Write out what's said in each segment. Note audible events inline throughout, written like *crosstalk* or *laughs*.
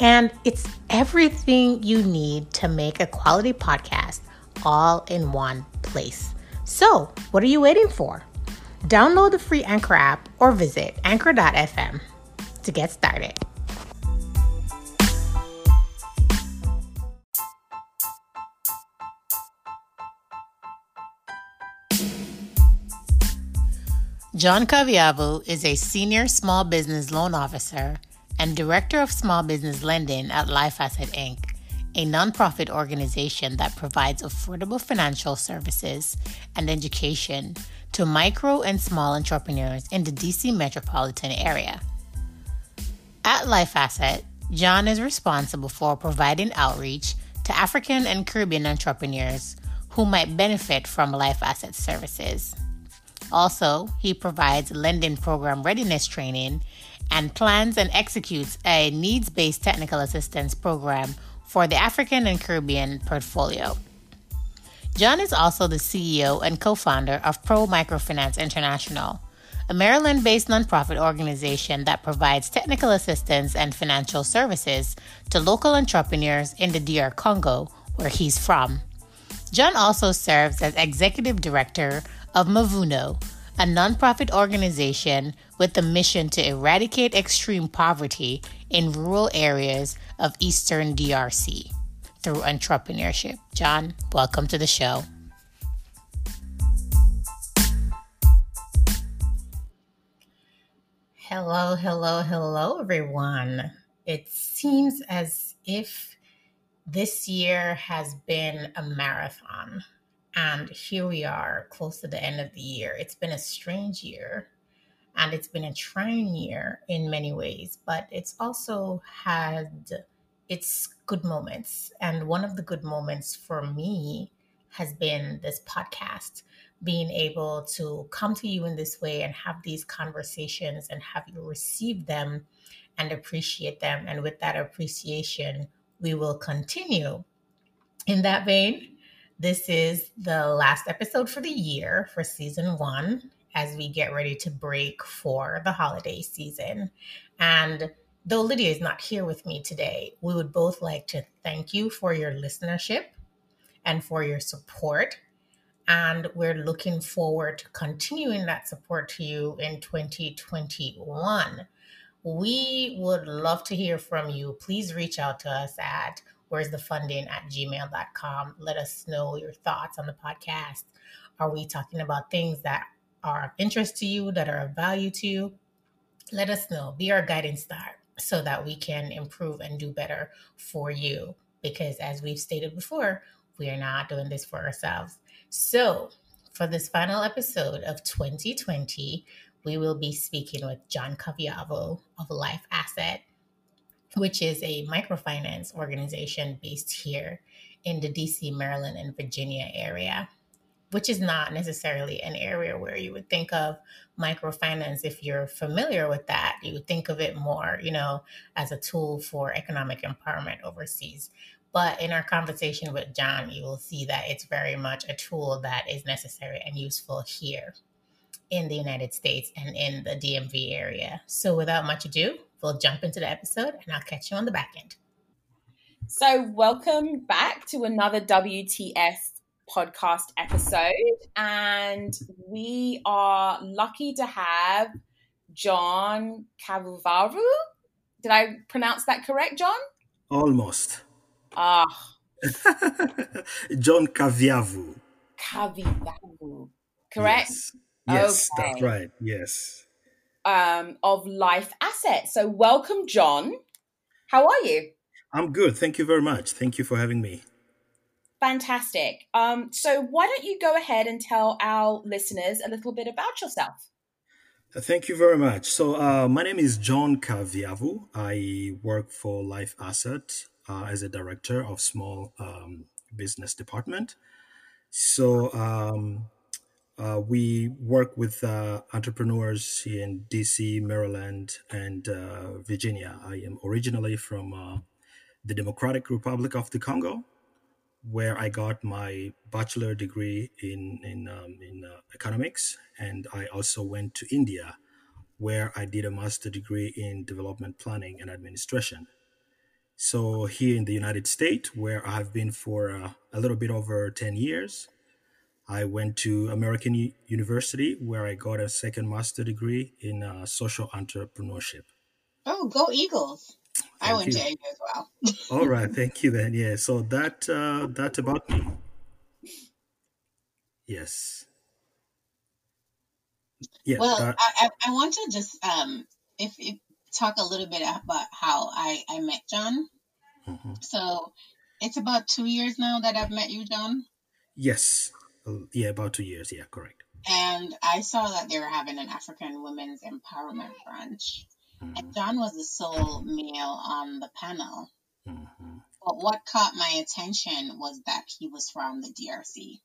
and it's everything you need to make a quality podcast all in one place. So, what are you waiting for? Download the free Anchor app or visit anchor.fm to get started. John Kavyavu is a senior small business loan officer and Director of Small Business Lending at Life Asset Inc., a nonprofit organization that provides affordable financial services and education to micro and small entrepreneurs in the DC metropolitan area. At Life Asset, John is responsible for providing outreach to African and Caribbean entrepreneurs who might benefit from Life Asset services. Also, he provides lending program readiness training and plans and executes a needs based technical assistance program for the African and Caribbean portfolio. John is also the CEO and co founder of Pro Microfinance International, a Maryland based nonprofit organization that provides technical assistance and financial services to local entrepreneurs in the DR Congo, where he's from. John also serves as executive director of Mavuno, a nonprofit organization with the mission to eradicate extreme poverty in rural areas of Eastern DRC through entrepreneurship. John, welcome to the show. Hello, hello, hello, everyone. It seems as if this year has been a marathon. And here we are, close to the end of the year. It's been a strange year and it's been a trying year in many ways, but it's also had its good moments. And one of the good moments for me has been this podcast, being able to come to you in this way and have these conversations and have you receive them and appreciate them. And with that appreciation, we will continue. In that vein, this is the last episode for the year for season one as we get ready to break for the holiday season. And though Lydia is not here with me today, we would both like to thank you for your listenership and for your support. And we're looking forward to continuing that support to you in 2021. We would love to hear from you. Please reach out to us at where's the funding at gmail.com. Let us know your thoughts on the podcast. Are we talking about things that are of interest to you, that are of value to you? Let us know. Be our guiding star so that we can improve and do better for you. Because as we've stated before, we are not doing this for ourselves. So, for this final episode of 2020, we will be speaking with John Kavyavu of Life Asset which is a microfinance organization based here in the DC, Maryland, and Virginia area, which is not necessarily an area where you would think of microfinance. If you're familiar with that, you would think of it more, you know, as a tool for economic empowerment overseas. But in our conversation with John, you will see that it's very much a tool that is necessary and useful here in the United States and in the DMV area. So without much ado, we'll jump into the episode and I'll catch you on the back end. So, welcome back to another WTS podcast episode. And we are lucky to have John Cavuvaru. Did I pronounce that correct, John? Almost. Ah. *laughs* John Kavyavu. Cavivavu. Correct? Yes, yes okay. that's right. Yes um, of Life Asset. So, welcome, John. How are you? I'm good. Thank you very much. Thank you for having me. Fantastic. Um, so, why don't you go ahead and tell our listeners a little bit about yourself? Thank you very much. So, uh, my name is John Kavyavu. I work for Life Asset uh, as a director of small um, business department. So, um, uh, we work with uh, entrepreneurs in DC, Maryland, and uh, Virginia. I am originally from uh, the Democratic Republic of the Congo, where I got my bachelor degree in in, um, in uh, economics, and I also went to India, where I did a master degree in development planning and administration. So here in the United States, where I have been for uh, a little bit over ten years, I went to American University, where I got a second master degree in uh, social entrepreneurship. Oh, go Eagles! I went to. AU as well. All right, *laughs* thank you then. Yeah, so that uh, that about me. Yes. Yeah. Well, That, I, I, want to just um if, if talk a little bit about how I, I met John. mhm. So it's about two years now that I've met you, John. Yes. Uh, Yeah, about two years. Yeah, correct. And I saw that they were having an African Women's Empowerment Brunch. Mhm, And John was the sole male on the panel. mhm, But what caught my attention was that he was from the DRC.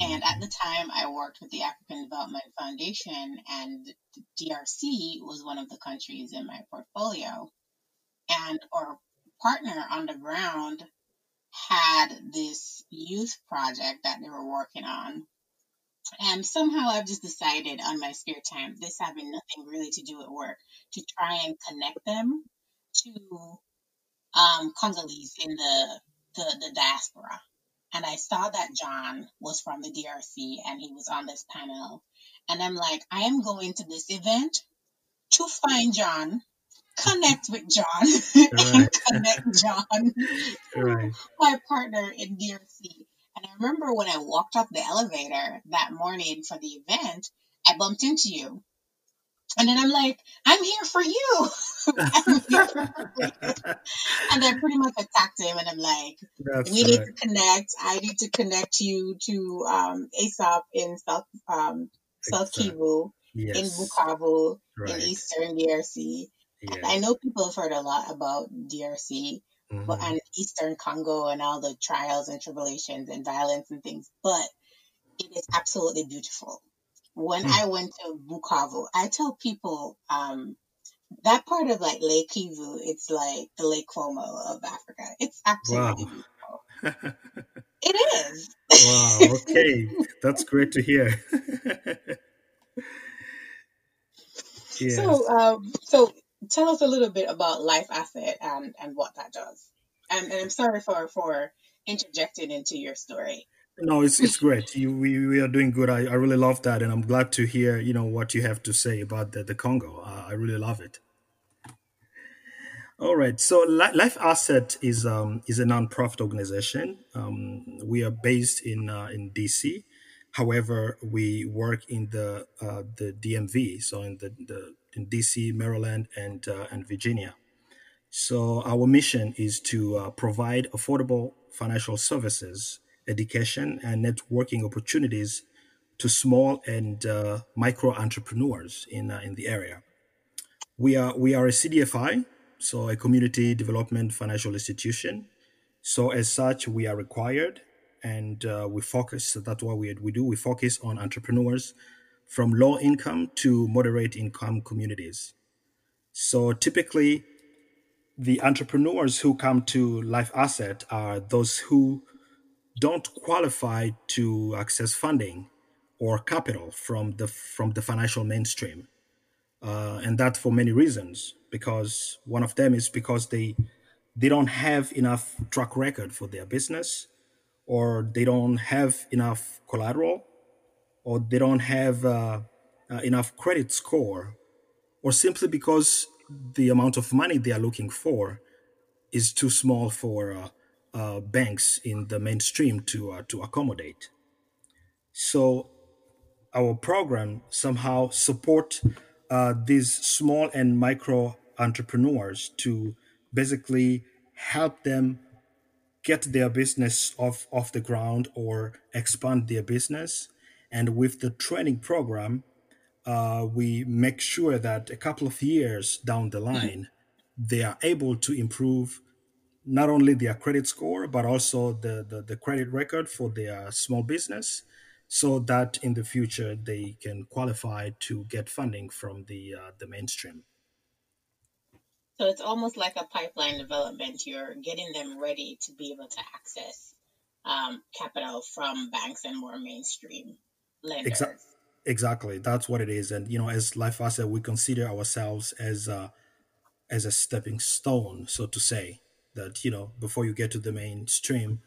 And at the time, I worked with the African Development Foundation, and the DRC was one of the countries in my portfolio. And our partner on the ground had this youth project that they were working on. And somehow I've just decided on my spare time, this having nothing really to do with work, to try and connect them to um, Congolese in the, the, the diaspora. And I saw that John was from the DRC and he was on this panel. And I'm like, I am going to this event to find John, connect with John, *laughs* and connect John *laughs* Right. *laughs* my partner in DRC. And I remember when I walked up the elevator that morning for the event, I bumped into you. And then I'm like, I'm here for you. *laughs* I'm here for. And I pretty much attacked him and I'm like, That's we need to connect. I need to connect you to um, ASAP in South um, South Exactly. Kivu, in Yes. Bukavu, in Eastern DRC. And I know people have heard a lot about DRC, but Mhm. and Eastern Congo and all the trials and tribulations and violence and things, but it is absolutely beautiful. When Mm. I went to Bukavu, I tell people um, that part of like Lake Kivu, it's like the Lake Como of Africa. It's absolutely Wow. beautiful. *laughs* It is. wow. Okay. *laughs* That's great to hear. *laughs* yes. So, um, so tell us a little bit about Life Asset and and what that does. And, I'm sorry for for interjecting into your story. No, it's it's great. You, we we are doing good. I, I really love that, and I'm glad to hear you know what you have to say about the the Congo. Uh, I really love it. All right. So Life Asset is um is a nonprofit organization. Um, we are based in uh, in DC. However, we work in the uh, the DMV, so in the, the in DC, Maryland, and uh, and Virginia. So our mission is to uh, provide affordable financial services, education, and networking opportunities to small and uh, micro entrepreneurs in in the area. We are we are a CDFI, so a community development financial institution. So as such, we are required, and uh, we focus. So that's what we we do. We focus on entrepreneurs from low income to moderate income communities. So typically, the entrepreneurs who come to Life Asset are those who don't qualify to access funding or capital from the from the financial mainstream, uh, and that for many reasons. Because one of them is because they they don't have enough track record for their business, or they don't have enough collateral, or they don't have uh, uh, enough credit score, or simply because the amount of money they are looking for is too small for uh, uh, banks in the mainstream to uh, to accommodate. So our program somehow support uh, these small and micro entrepreneurs to basically help them get their business off off the ground or expand their business. And with the training program, uh, we make sure that a couple of years down the line, they are able to improve not only their credit score, but also the, the, the credit record for their small business so that in the future they can qualify to get funding from the, uh, the mainstream. So it's almost like a pipeline development. You're getting them ready to be able to access um, capital from banks and more mainstream lenders. Exactly, that's what it is. And you know, as Life Asset, we consider ourselves as a as a stepping stone, so to say. That you know, before you get to the mainstream,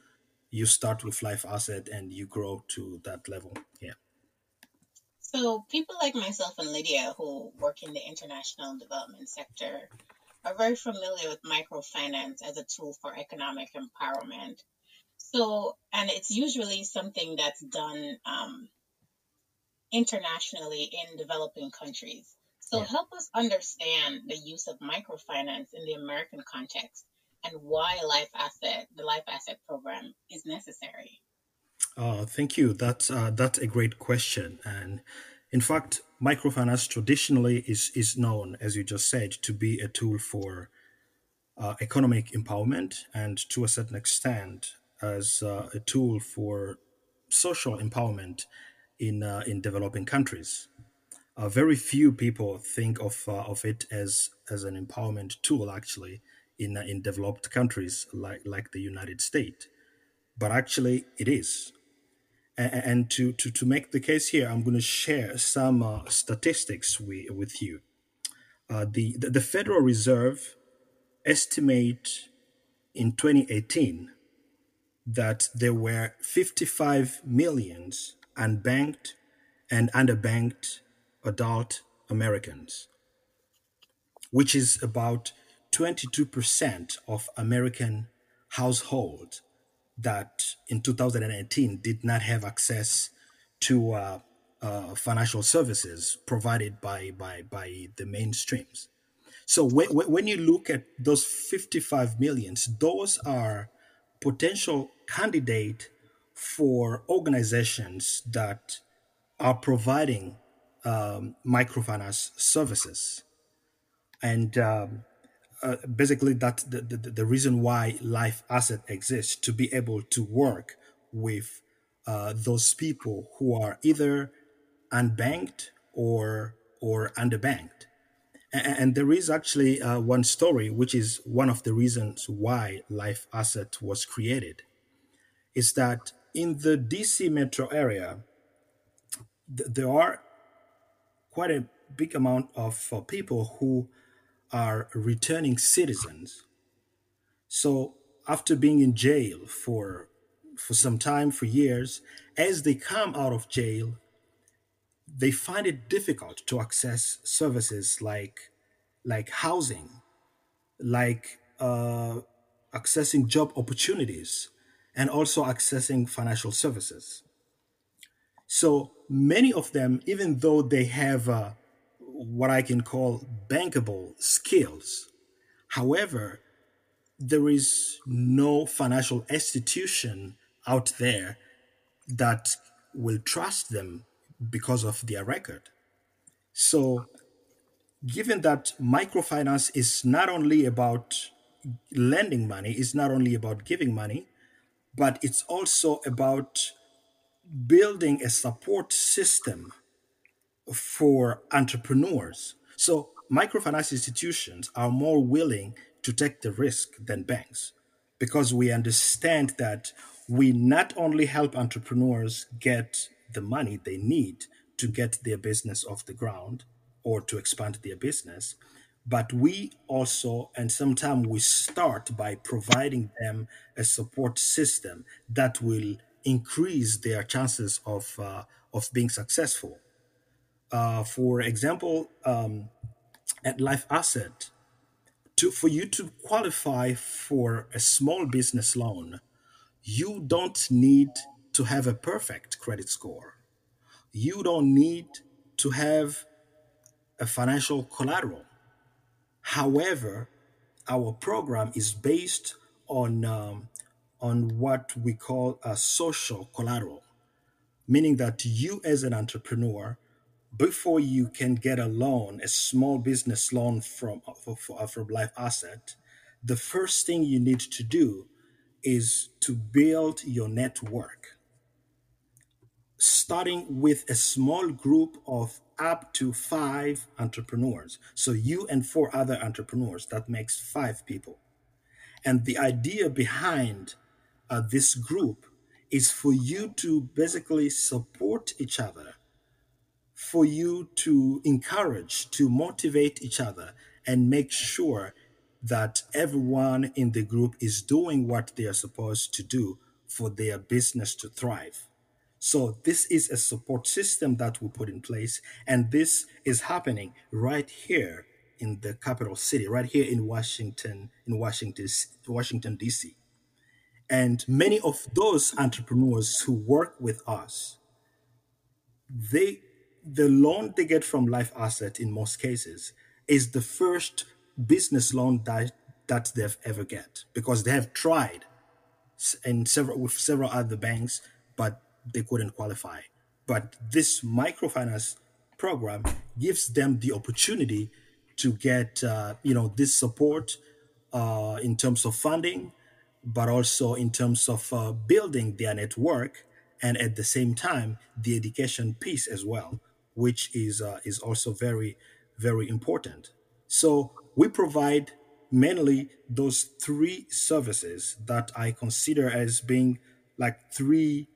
you start with Life Asset and you grow to that level. Yeah. So people like myself and Lydia, who work in the international development sector, are very familiar with microfinance as a tool for economic empowerment. So, and it's usually something that's done um, internationally in developing countries. So, yeah. help us understand the use of microfinance in the American context and why Life Asset, the Life Asset program, is necessary. Oh, thank you. That's uh, that's a great question, and in fact, microfinance traditionally is is known, as you just said, to be a tool for uh, economic empowerment, and to a certain extent, as uh, a tool for social empowerment in uh, in developing countries. Uh, very few people think of uh, of it as as an empowerment tool, actually, in uh, in developed countries like like the United States, but actually it is. And, and to, to to make the case here, I'm going to share some uh, statistics we, with you. The, the the Federal Reserve estimate in 2018 that there were 55 millions unbanked and underbanked adult Americans, which is about 22% of American households that in 2018 did not have access to uh, uh, financial services provided by, by, by the mainstreams. So when, when you look at those 55 millions, those are potential candidate for organizations that are providing um, microfinance services. And um, uh, basically, that's the, the, the, reason why Life Asset exists to be able to work with uh, those people who are either unbanked or or underbanked. And, and there is actually uh, one story, which is one of the reasons why Life Asset was created, is that in the DC metro area, th- there are quite a big amount of uh, people who are returning citizens. So after being in jail for for some time, for years, as they come out of jail, they find it difficult to access services like like housing, like uh, accessing job opportunities, and also accessing financial services. So many of them, even though they have uh, what I can call bankable skills, however, there is no financial institution out there that will trust them because of their record. So, given that microfinance is not only about lending money, it's not only about giving money, but it's also about building a support system for entrepreneurs. So, microfinance institutions are more willing to take the risk than banks because we understand that we not only help entrepreneurs get the money they need to get their business off the ground or to expand their business, but we also and sometimes we start by providing them a support system that will increase their chances of uh, of being successful. Uh, for example um, at life asset to for you to qualify for a small business loan you don't need to have a perfect credit score. You don't need to have a financial collateral However, our program is based on um, on what we call a social collateral, meaning that you as an entrepreneur before you can get a loan, a small business loan from from Life Asset, the first thing you need to do is to build your network, starting with a small group of up to five entrepreneurs. So you and four other entrepreneurs, that makes five people. And the idea behind uh, this group is for you to basically support each other, for you to encourage, to motivate each other, and make sure that everyone in the group is doing what they are supposed to do for their business to thrive. So this is a support system that we put in place, and this is happening right here in the capital city, right here in Washington, in Washington, Washington D.C. And many of those entrepreneurs who work with us, they the loan they get from Life Asset in most cases is the first business loan that that they've ever get because they have tried and several with several other banks, but they couldn't qualify. But this microfinance program gives them the opportunity to get uh, you know this support uh, in terms of funding, but also in terms of uh, building their network, and at the same time the education piece as well, which is uh, is also very very important. So we provide mainly those three services that I consider as being like three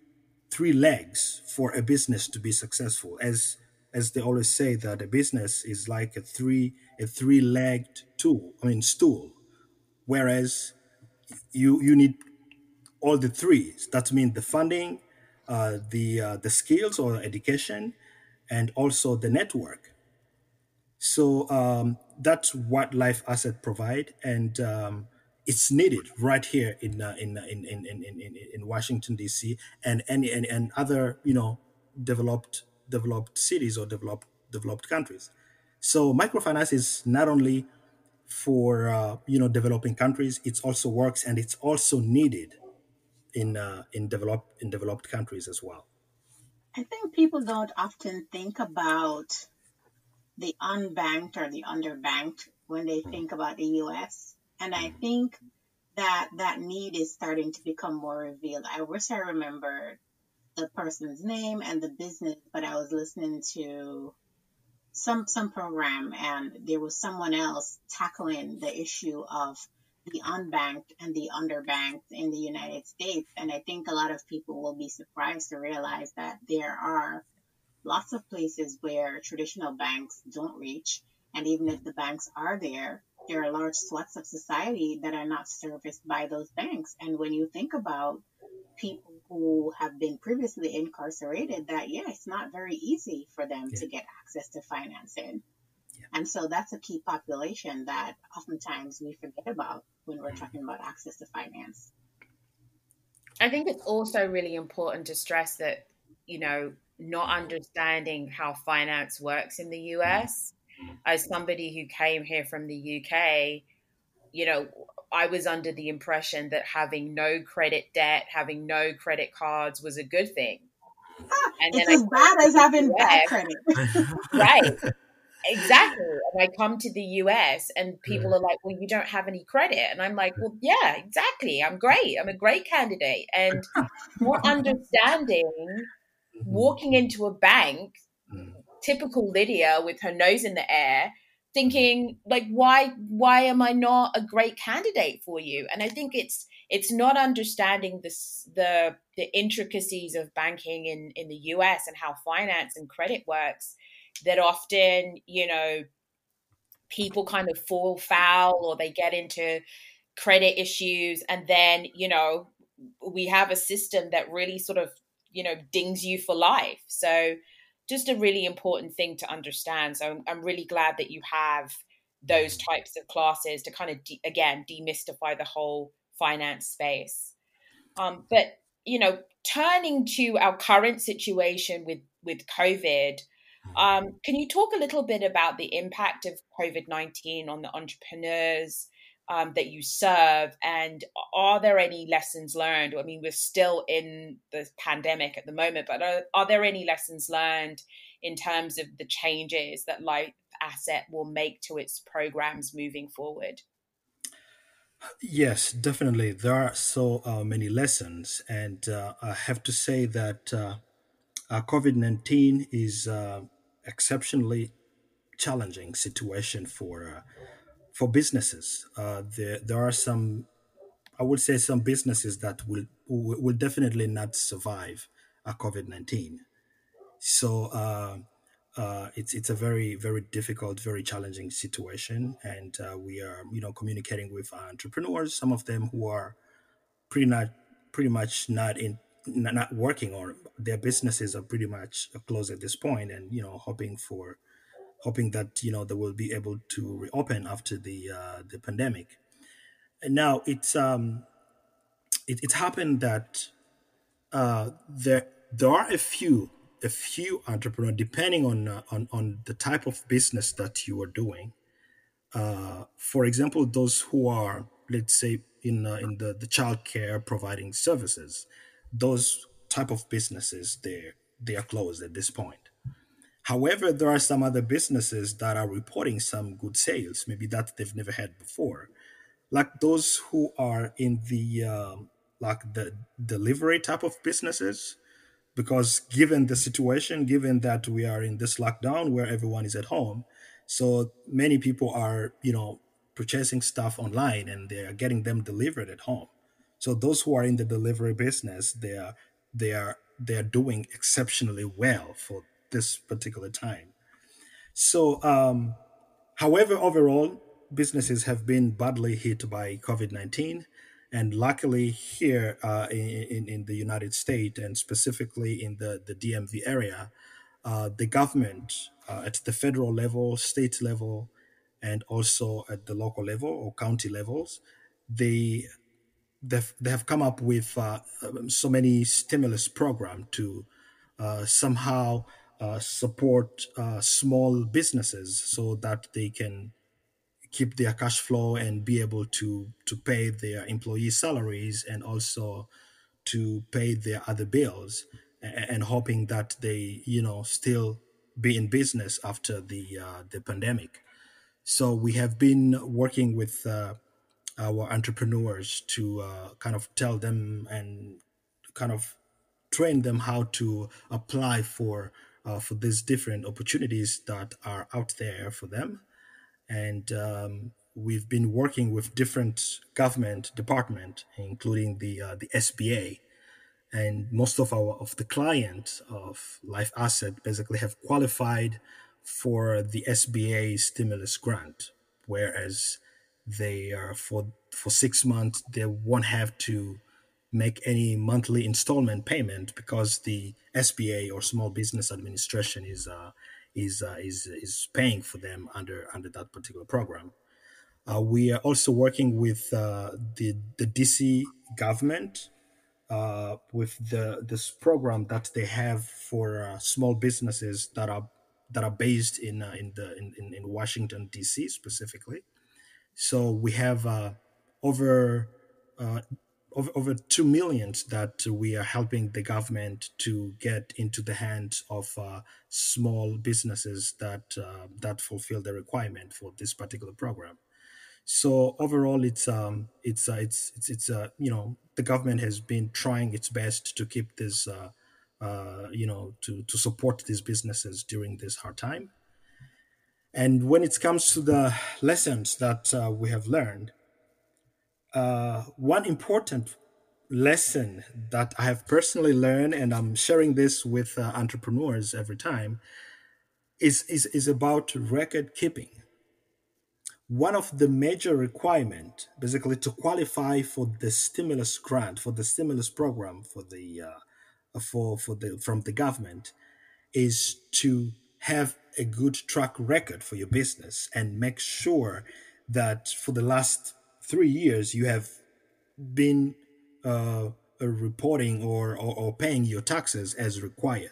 three legs for a business to be successful. As as they always say that a business is like a three a three-legged tool i mean stool. Whereas you you need all the three that means the funding uh, the uh, the skills or education and also the network. So um, that's what life asset provide and um, it's needed right here in uh, in, in, in, in, in in Washington D.C. and any and, and other you know developed developed cities or developed developed countries. So microfinance is not only for uh, you know developing countries; it also works and it's also needed in uh, in developed in developed countries as well. I think people don't often think about the unbanked or the underbanked when they hmm. think about the U.S. And I think that that need is starting to become more revealed. I wish I remembered the person's name and the business, but I was listening to some some program and there was someone else tackling the issue of the unbanked and the underbanked in the United States. And I think a lot of people will be surprised to realize that there are lots of places where traditional banks don't reach. And even if the banks are there, there are large swaths of society that are not serviced by those banks. And when you think about people who have been previously incarcerated, that yeah, it's not very easy for them yeah. to get access to financing. Yeah. And so that's a key population that oftentimes we forget about when we're mm. talking about access to finance. I think it's also really important to stress that, you know, not understanding how finance works in the US as somebody who came here from the UK, you know, I was under the impression that having no credit debt, having no credit cards was a good thing. *laughs* And it's as bad as having bad credit. *laughs* right. Exactly. And I come to the US and people are like, well, you don't have any credit. And I'm like, well, yeah, exactly. I'm great. I'm a great candidate. And *laughs* more understanding mm-hmm. walking into a bank typical Lydia with her nose in the air, thinking like, why why am I not a great candidate for you? And I think it's it's not understanding the the intricacies of banking in in the US and how finance and credit works that often you know people kind of fall foul or they get into credit issues and then you know we have a system that really sort of you know dings you for life so just a really important thing to understand. So I'm, I'm really glad that you have those types of classes to kind of de- again demystify the whole finance space. Um, but you know, turning to our current situation with with COVID, um, can you talk a little bit about the impact of COVID nineteen on the entrepreneurs? Um, that you serve? And are there any lessons learned? I mean, we're still in the pandemic at the moment, but are, are there any lessons learned in terms of the changes that Life Asset will make to its programs moving forward? Yes, definitely. There are so uh, many lessons, and uh, I have to say that uh, uh COVID nineteen is uh, exceptionally challenging situation for uh, for businesses. there, there are some, I would say, some businesses that will will definitely not survive a COVID nineteen. So uh, it's it's a very very difficult, very challenging situation, and uh, we are you know communicating with entrepreneurs, some of them who are pretty not pretty much not in not working or their businesses are pretty much closed at this point, and you know hoping for hoping that you know they will be able to reopen after the uh, the pandemic. And now it's um it, it's happened that uh, there there are a few a few entrepreneurs, depending on, uh, on on the type of business that you are doing. Uh, for example, those who are, let's say, in uh, in the the childcare providing services, those type of businesses they they are closed at this point. However, there are some other businesses that are reporting some good sales, maybe that they've never had before, like those who are in the um, like the delivery type of businesses because given the situation, given that we are in this lockdown where everyone is at home, so many people are, you know, purchasing stuff online and they are getting them delivered at home. So those who are in the delivery business, they are they are they are doing exceptionally well for this particular time. So, um, however, overall, businesses have been badly hit by COVID nineteen and luckily, here uh, in, in the United States and specifically in the, the DMV area, uh, the government uh, at the federal level, state level, and also at the local level or county levels, they they've, they have come up with uh, so many stimulus program to uh, somehow uh, support small businesses so that they can keep their cash flow and be able to to pay their employee salaries and also to pay their other bills and, and hoping that they you know still be in business after the uh, the pandemic. So we have been working with uh, our entrepreneurs to uh, kind of tell them and kind of train them how to apply for uh, for these different opportunities that are out there for them. And um, we've been working with different government department, including the uh, the SBA, and most of our of the clients of Life Asset basically have qualified for the SBA stimulus grant, whereas they are for for six months they won't have to make any monthly installment payment because the SBA or Small Business Administration is uh, is uh, is is paying for them under under that particular program. Uh, we are also working with uh, the the DC government uh, with the this program that they have for uh, small businesses that are that are based in in the in, in Washington DC specifically. So we have over over, over 2 millions that we are helping the government to get into the hands of uh, small businesses that uh, that fulfill the requirement for this particular program. So overall it's um it's uh, it's it's it's uh, you know the government has been trying its best to keep this uh, uh, you know to to support these businesses during this hard time. And when it comes to the lessons that uh, we have learned uh, one important lesson that I have personally learned, and I'm sharing this with uh, entrepreneurs every time, is, is, is about record keeping. One of the major requirement, basically, to qualify for the stimulus grant, for the stimulus program, for the uh, for for the from the government, is to have a good track record for your business and make sure that for the last three years you have been uh, reporting or, or, or paying your taxes as required.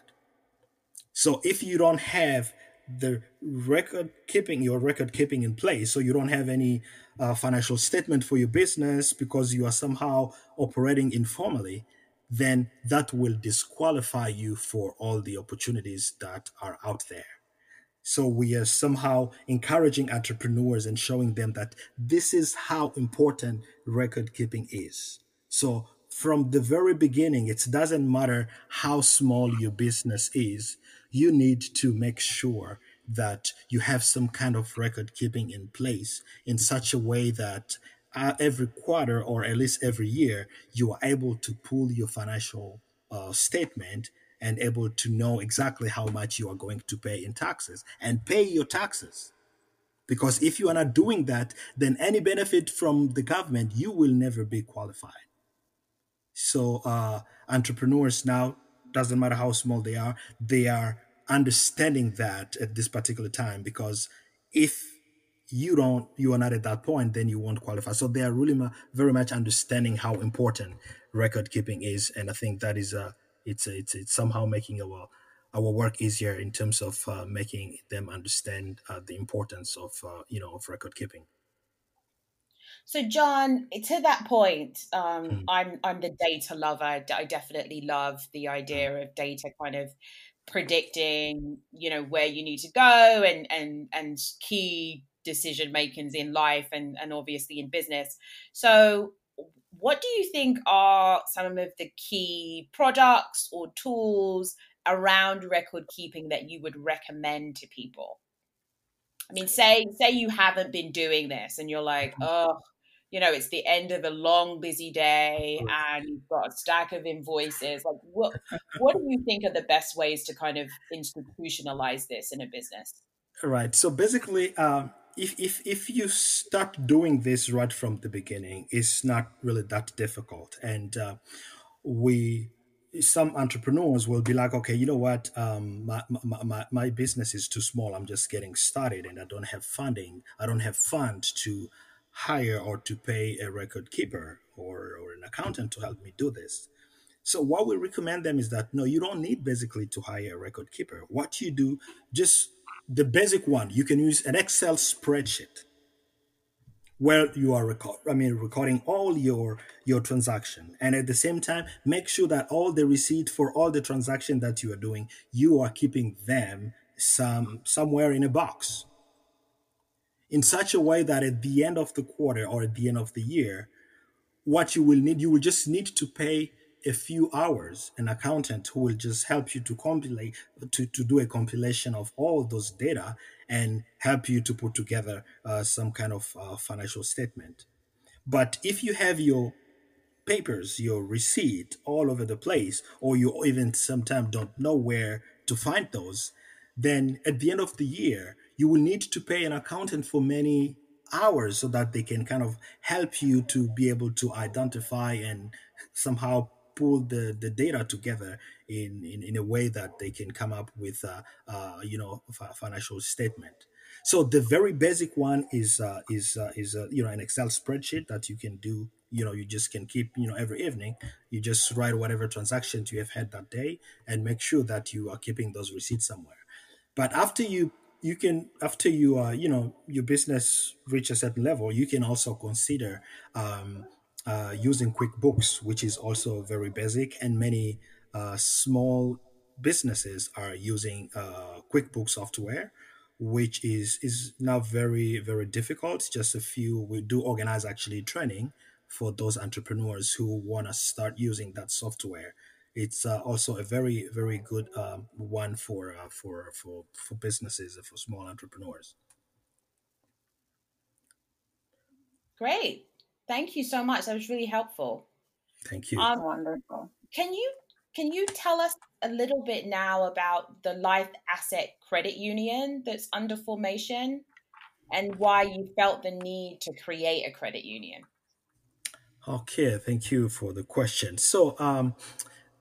So if you don't have the record keeping your record keeping in place so you don't have any uh, financial statement for your business because you are somehow operating informally then that will disqualify you for all the opportunities that are out there. So we are somehow encouraging entrepreneurs and showing them that this is how important record keeping is. So from the very beginning, it doesn't matter how small your business is, you need to make sure that you have some kind of record keeping in place in such a way that uh, every quarter or at least every year, you are able to pull your financial uh, statement and able to know exactly how much you are going to pay in taxes and pay your taxes. Because if you are not doing that, then any benefit from the government, you will never be qualified. So uh, entrepreneurs now, doesn't matter how small they are, they are understanding that at this particular time because if you don't you are not at that point then you won't qualify so they are really ma- very much understanding how important record keeping is and i think that is a it's it's it's somehow making our our work easier in terms of uh, making them understand uh, the importance of uh, you know of record keeping so john to that point um, mm. i'm i'm the data lover i definitely love the idea mm. of data kind of predicting you know where you need to go and and and key decision makings in life and and obviously in business so what do you think are some of the key products or tools around record keeping that you would recommend to people? I mean say say you haven't been doing this and you're like oh you know it's the end of a long busy day and you've got a stack of invoices. Like what what do you think are the best ways to kind of institutionalize this in a business? Right. So basically um, if if if you start doing this right from the beginning it's not really that difficult and uh, we some entrepreneurs will be like okay you know what um, my, my, my, my business is too small i'm just getting started and i don't have funding i don't have funds to hire or to pay a record keeper or, or an accountant to help me do this. So what we recommend them is that no, you don't need basically to hire a record keeper. What you do, just the basic one, you can use an Excel spreadsheet where you are record I mean recording all your your transaction. And at the same time make sure that all the receipt for all the transaction that you are doing you are keeping them some somewhere in a box. In such a way that at the end of the quarter or at the end of the year, what you will need, you will just need to pay a few hours an accountant who will just help you to compilate to, to do a compilation of all those data and help you to put together uh, some kind of uh, financial statement. But if you have your papers your receipt all over the place or you even sometimes don't know where to find those then at the end of the year you will need to pay an accountant for many hours so that they can kind of help you to be able to identify and somehow pull the, the data together in, in, in a way that they can come up with a, uh, you know a financial statement. So the very basic one is uh, is uh, is uh, you know an excel spreadsheet that you can do you know you just can keep you know every evening. You just write whatever transactions you have had that day and make sure that you are keeping those receipts somewhere. But after you you can after you uh, you know your business reach a certain level you can also consider um, uh, using quickbooks which is also very basic and many uh, small businesses are using uh, quickbook software which is is now very very difficult. Just a few we do organize actually training for those entrepreneurs who want to start using that software. It's uh, also a very very good um, one for uh, for for for businesses for small entrepreneurs. Great, thank you so much. That was really helpful. Thank you. Um, Wonderful. Can you can you tell us a little bit now about the Life Asset Credit Union that's under formation and why you felt the need to create a credit union? Okay, thank you for the question. So, um,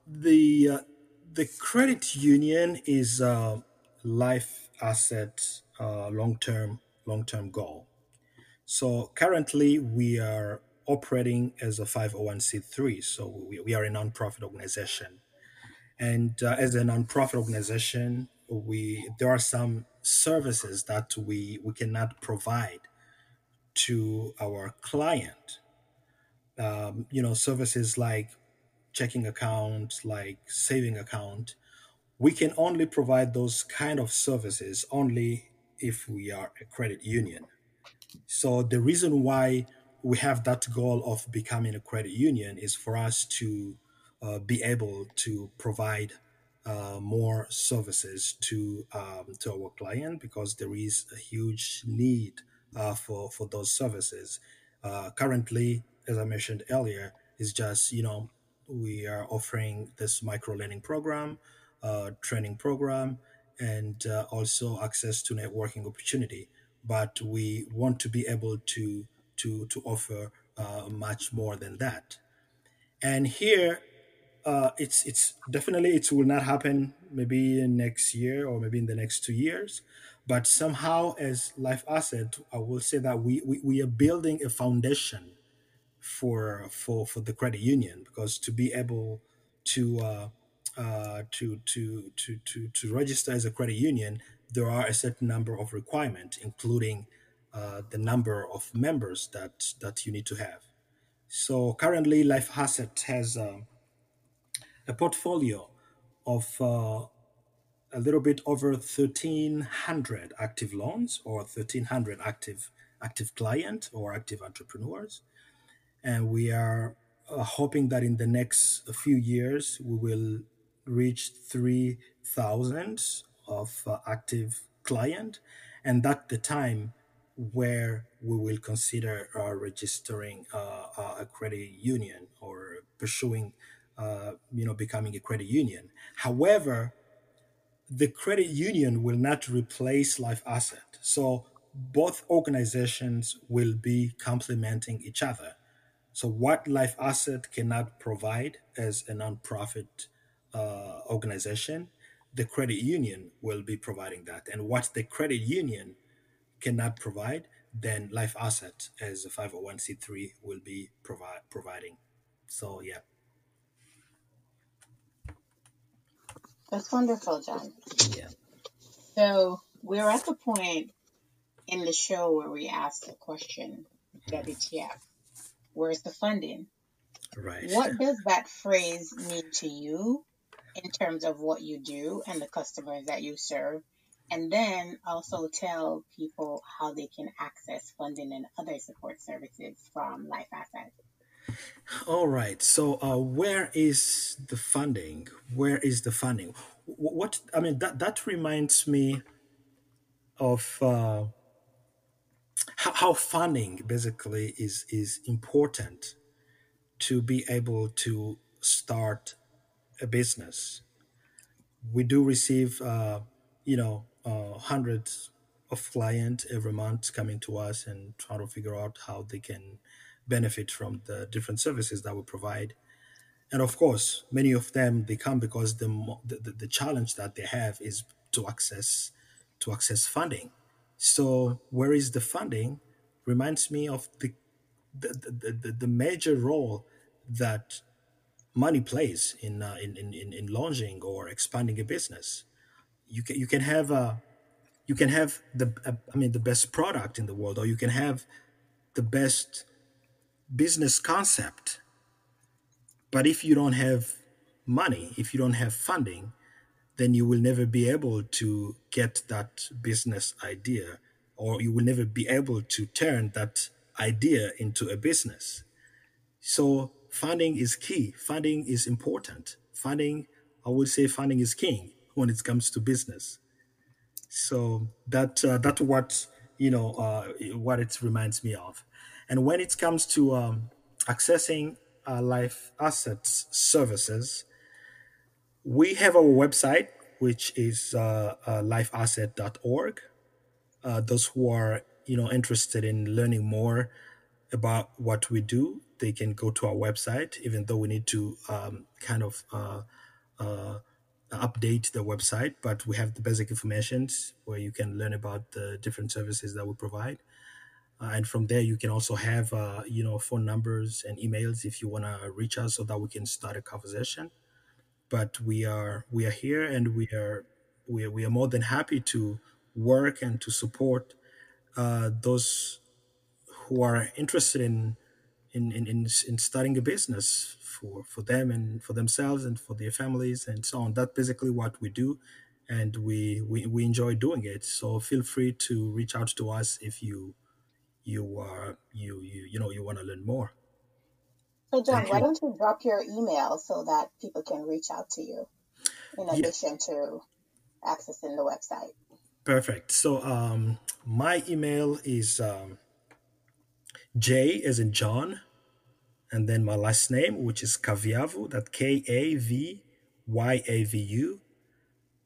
the uh, the credit union is a life asset uh, long term long term goal. So currently we are operating as a 501c3. So we, we are a nonprofit organization. And uh, as a nonprofit organization, we there are some services that we, we cannot provide to our client. Um, you know, services like checking account, like saving account, we can only provide those kind of services only if we are a credit union. So the reason why we have that goal of becoming a credit union is for us to uh, be able to provide uh, more services to um, to our client because there is a huge need uh, for for those services. Uh, currently, as I mentioned earlier, is just you know we are offering this micro learning program, uh, training program, and uh, also access to networking opportunity. But we want to be able to to to offer uh, much more than that. And here, uh, it's it's definitely it will not happen maybe in next year or maybe in the next two years. But somehow, as Life Asset, I will say that we, we, we are building a foundation for for for the credit union because to be able to uh, uh, to, to to to to register as a credit union, there are a certain number of requirements, including uh, the number of members that that you need to have. So currently, Life Asset has um, a portfolio of uh, a little bit over 1,300 active loans or 1,300 active active client or active entrepreneurs and we are uh, hoping that in the next few years we will reach 3000 of uh, active client and that the time where we will consider uh, registering uh, a credit union or pursuing uh, you know becoming a credit union. However the credit union will not replace life asset. So both organizations will be complementing each other. So, what Life Asset cannot provide as a nonprofit uh, organization, the credit union will be providing that. And what the credit union cannot provide, then Life Asset as a 501c3 will be provide, providing. So, yeah. That's wonderful, John. Yeah. So we're at the point in the show where we ask the question, WTF? Where's the funding? Right. What does that phrase mean to you in terms of what you do and the customers that you serve? And then also tell people how they can access funding and other support services from Life Asset. All right. So, uh, where is the funding? Where is the funding? What I mean that that reminds me of uh, how, how funding basically is is important to be able to start a business. We do receive, uh, you know, uh, hundreds of clients every month coming to us and try to figure out how they can benefit from the different services that we provide. And of course, many of them they come because the, the the challenge that they have is to access to access funding so where is the funding? Reminds me of the the, the, the, the major role that money plays in, uh, in, in, in launching or expanding a business. You can, you can have a, you can have the uh, I mean the best product in the world, or you can have the best business concept. But if you don't have money, if you don't have funding, then you will never be able to get that business idea or you will never be able to turn that idea into a business. So funding is key. Funding is important. Funding, I would say funding is king when it comes to business. So that uh, that's what you know uh, what it reminds me of. And when it comes to um, accessing uh, life assets services, we have our website, which is uh, uh, lifeasset.org. Uh, those who are you know interested in learning more about what we do, they can go to our website. Even though we need to um, kind of uh, uh, update the website, but we have the basic information where you can learn about the different services that we provide. Uh, and from there, you can also have uh, you know phone numbers and emails if you want to reach us so that we can start a conversation but we are we are here and we are we are, we are more than happy to work and to support uh, those who are interested in in, in, in, in starting a business for, for them and for themselves and for their families and so on. That's basically what we do. And we, we, we enjoy doing it. So feel free to reach out to us if you you are you you you know you want to learn more. So John, why don't you drop your email so that people can reach out to you in addition yeah. to accessing the website? Perfect. So um, my email is um, J as in John, and then my last name, which is Kavyavu, that K A V Y A V U,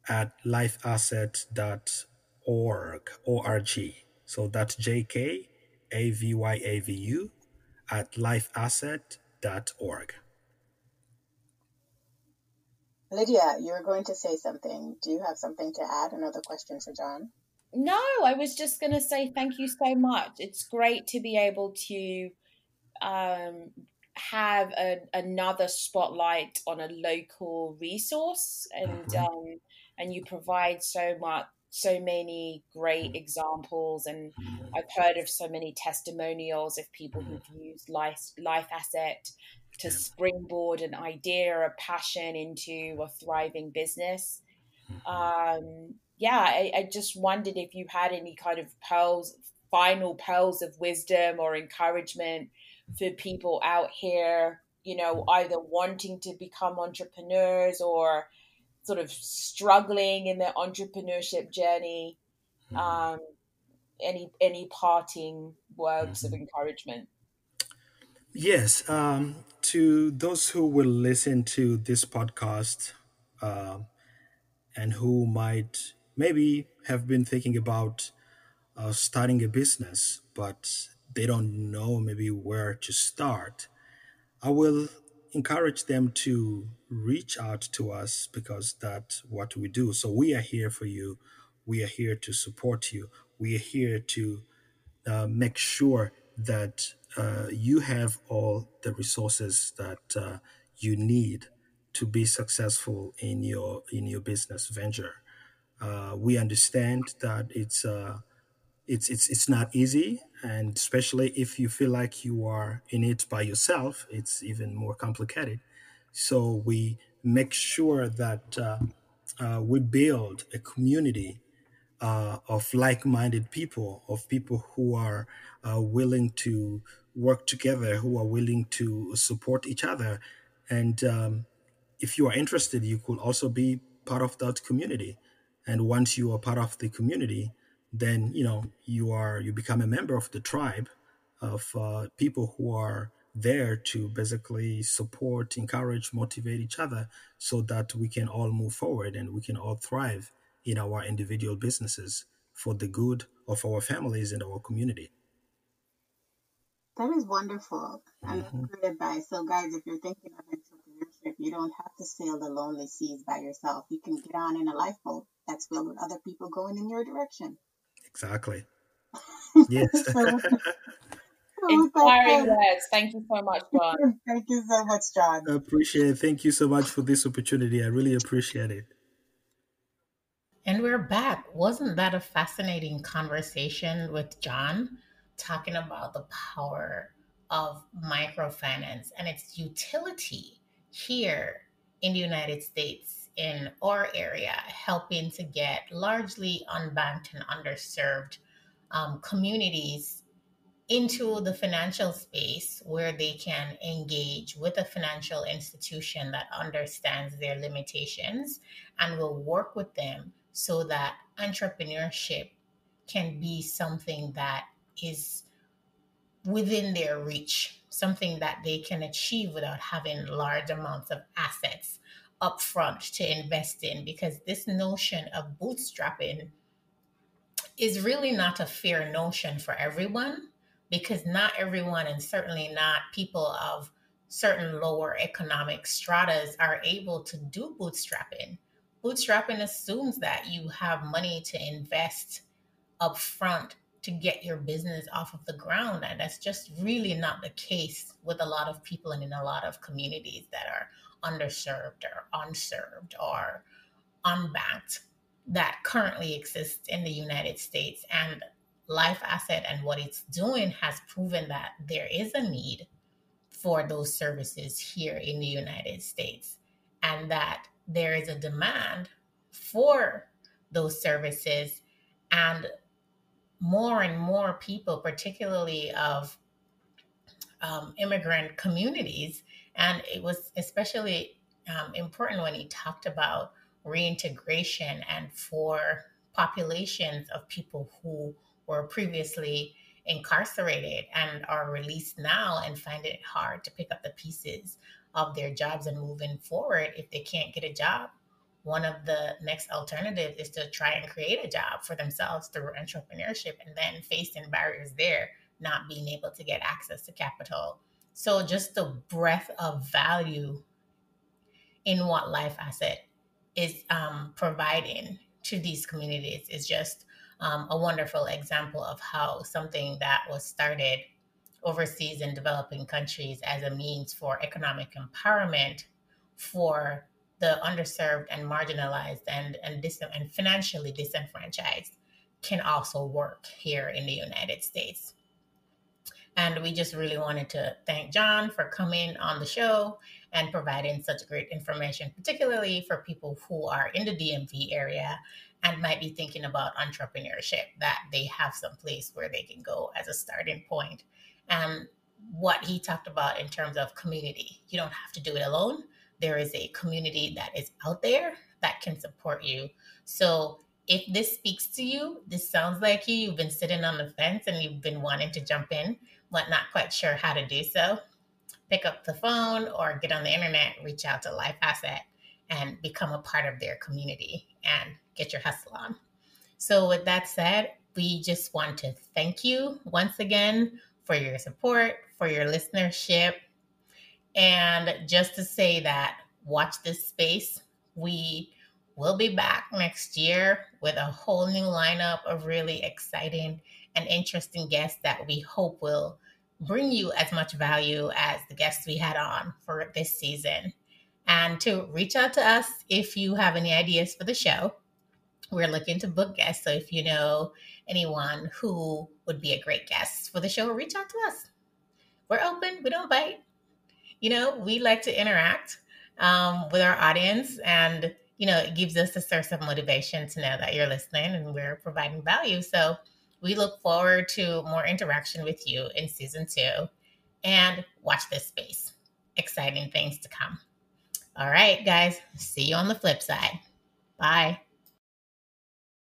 at lifeasset.org, O-R-G. So that's J K A V Y A V U at lifeasset.org. Lydia, you were going to say something. Do you have something to add? Another question for John? No, I was just going to say thank you so much. It's great to be able to um, have a, another spotlight on a local resource, and mm-hmm. um, and you provide so much, so many great examples, and I've heard of so many testimonials of people who've used life life asset to springboard an idea, or a passion into a thriving business. Mm-hmm. Um, yeah, I, I, just wondered if you had any kind of pearls, final pearls of wisdom or encouragement for people out here, you know, mm-hmm. either wanting to become entrepreneurs or sort of struggling in their entrepreneurship journey. Mm-hmm. Um, any any parting words of encouragement? Yes, um, to those who will listen to this podcast uh, and who might maybe have been thinking about uh, starting a business, but they don't know maybe where to start, I will encourage them to reach out to us because that's what we do. So we are here for you. We are here to support you. We are here to uh, make sure that uh, you have all the resources that uh, you need to be successful in your in your business venture. Uh, we understand that it's uh, it's it's it's not easy, and especially if you feel like you are in it by yourself, it's even more complicated. So we make sure that uh, uh, we build a community uh, of like-minded people, of people who are uh, willing to work together, who are willing to support each other. And um, if you are interested, you could also be part of that community. And once you are part of the community, then you know you are you become a member of the tribe of uh, people who are there to basically support, encourage, motivate each other, so that we can all move forward and we can all thrive in our individual businesses for the good of our families and our community. That is wonderful and mm-hmm. great advice. So, guys, if you're thinking of entrepreneurship, you don't have to sail the lonely seas by yourself. You can get on in a lifeboat that's filled with other people going in your direction. Exactly. yes. *laughs* *laughs* Oh, Inspiring words. Thank you so much, John. *laughs* Thank you so much, John. I appreciate it. Thank you so much for this opportunity. I really appreciate it. And we're back. Wasn't that a fascinating conversation with John? talking about the power of microfinance and its utility here in the United States in our area, helping to get largely unbanked and underserved um, communities into the financial space where they can engage with a financial institution that understands their limitations and will work with them so that entrepreneurship can be something that is within their reach, something that they can achieve without having large amounts of assets upfront to invest in. Because this notion of bootstrapping is really not a fair notion for everyone, because not everyone, and certainly not people of certain lower economic stratas, are able to do bootstrapping. Bootstrapping assumes that you have money to invest upfront to get your business off of the ground. And that's just really not the case with a lot of people and in a lot of communities that are underserved or unserved or unbanked that currently exists in the United States. And Life Asset and what it's doing has proven that there is a need for those services here in the United States, and that there is a demand for those services, and more and more people, particularly of um, immigrant communities, and it was especially um, important when he talked about reintegration and for populations of people who were previously incarcerated and are released now and find it hard to pick up the pieces of their jobs and moving forward. If they can't get a job one of the next alternatives is to try and create a job for themselves through entrepreneurship and then facing barriers there not being able to get access to capital so just the breadth of value in what life asset is um, providing to these communities is just um, a wonderful example of how something that was started overseas in developing countries as a means for economic empowerment for the underserved and marginalized and and, dis- and financially disenfranchised can also work here in the United States. And we just really wanted to thank John for coming on the show and providing such great information, particularly for people who are in the DMV area and might be thinking about entrepreneurship, that they have some place where they can go as a starting point. And what he talked about in terms of community, you don't have to do it alone. There is a community that is out there that can support you. So if this speaks to you, this sounds like you, you've been sitting on the fence and you've been wanting to jump in, not quite sure how to do so, pick up the phone or get on the internet, reach out to Life Asset and become a part of their community and get your hustle on. So, with that said, we just want to thank you once again for your support, for your listenership. And just to say that, watch this space. We will be back next year with a whole new lineup of really exciting interesting guests that we hope will bring you as much value as the guests we had on for this season. And to reach out to us if you have any ideas for the show. We're looking to book guests. So if you know anyone who would be a great guest for the show, reach out to us. We're open, we don't bite. You know, we like to interact um, with our audience and you know, it gives us a source of motivation to know that you're listening and we're providing value. So we look forward to more interaction with you in season two and watch this space. Exciting things to come. All right, guys, see you on the flip side. Bye.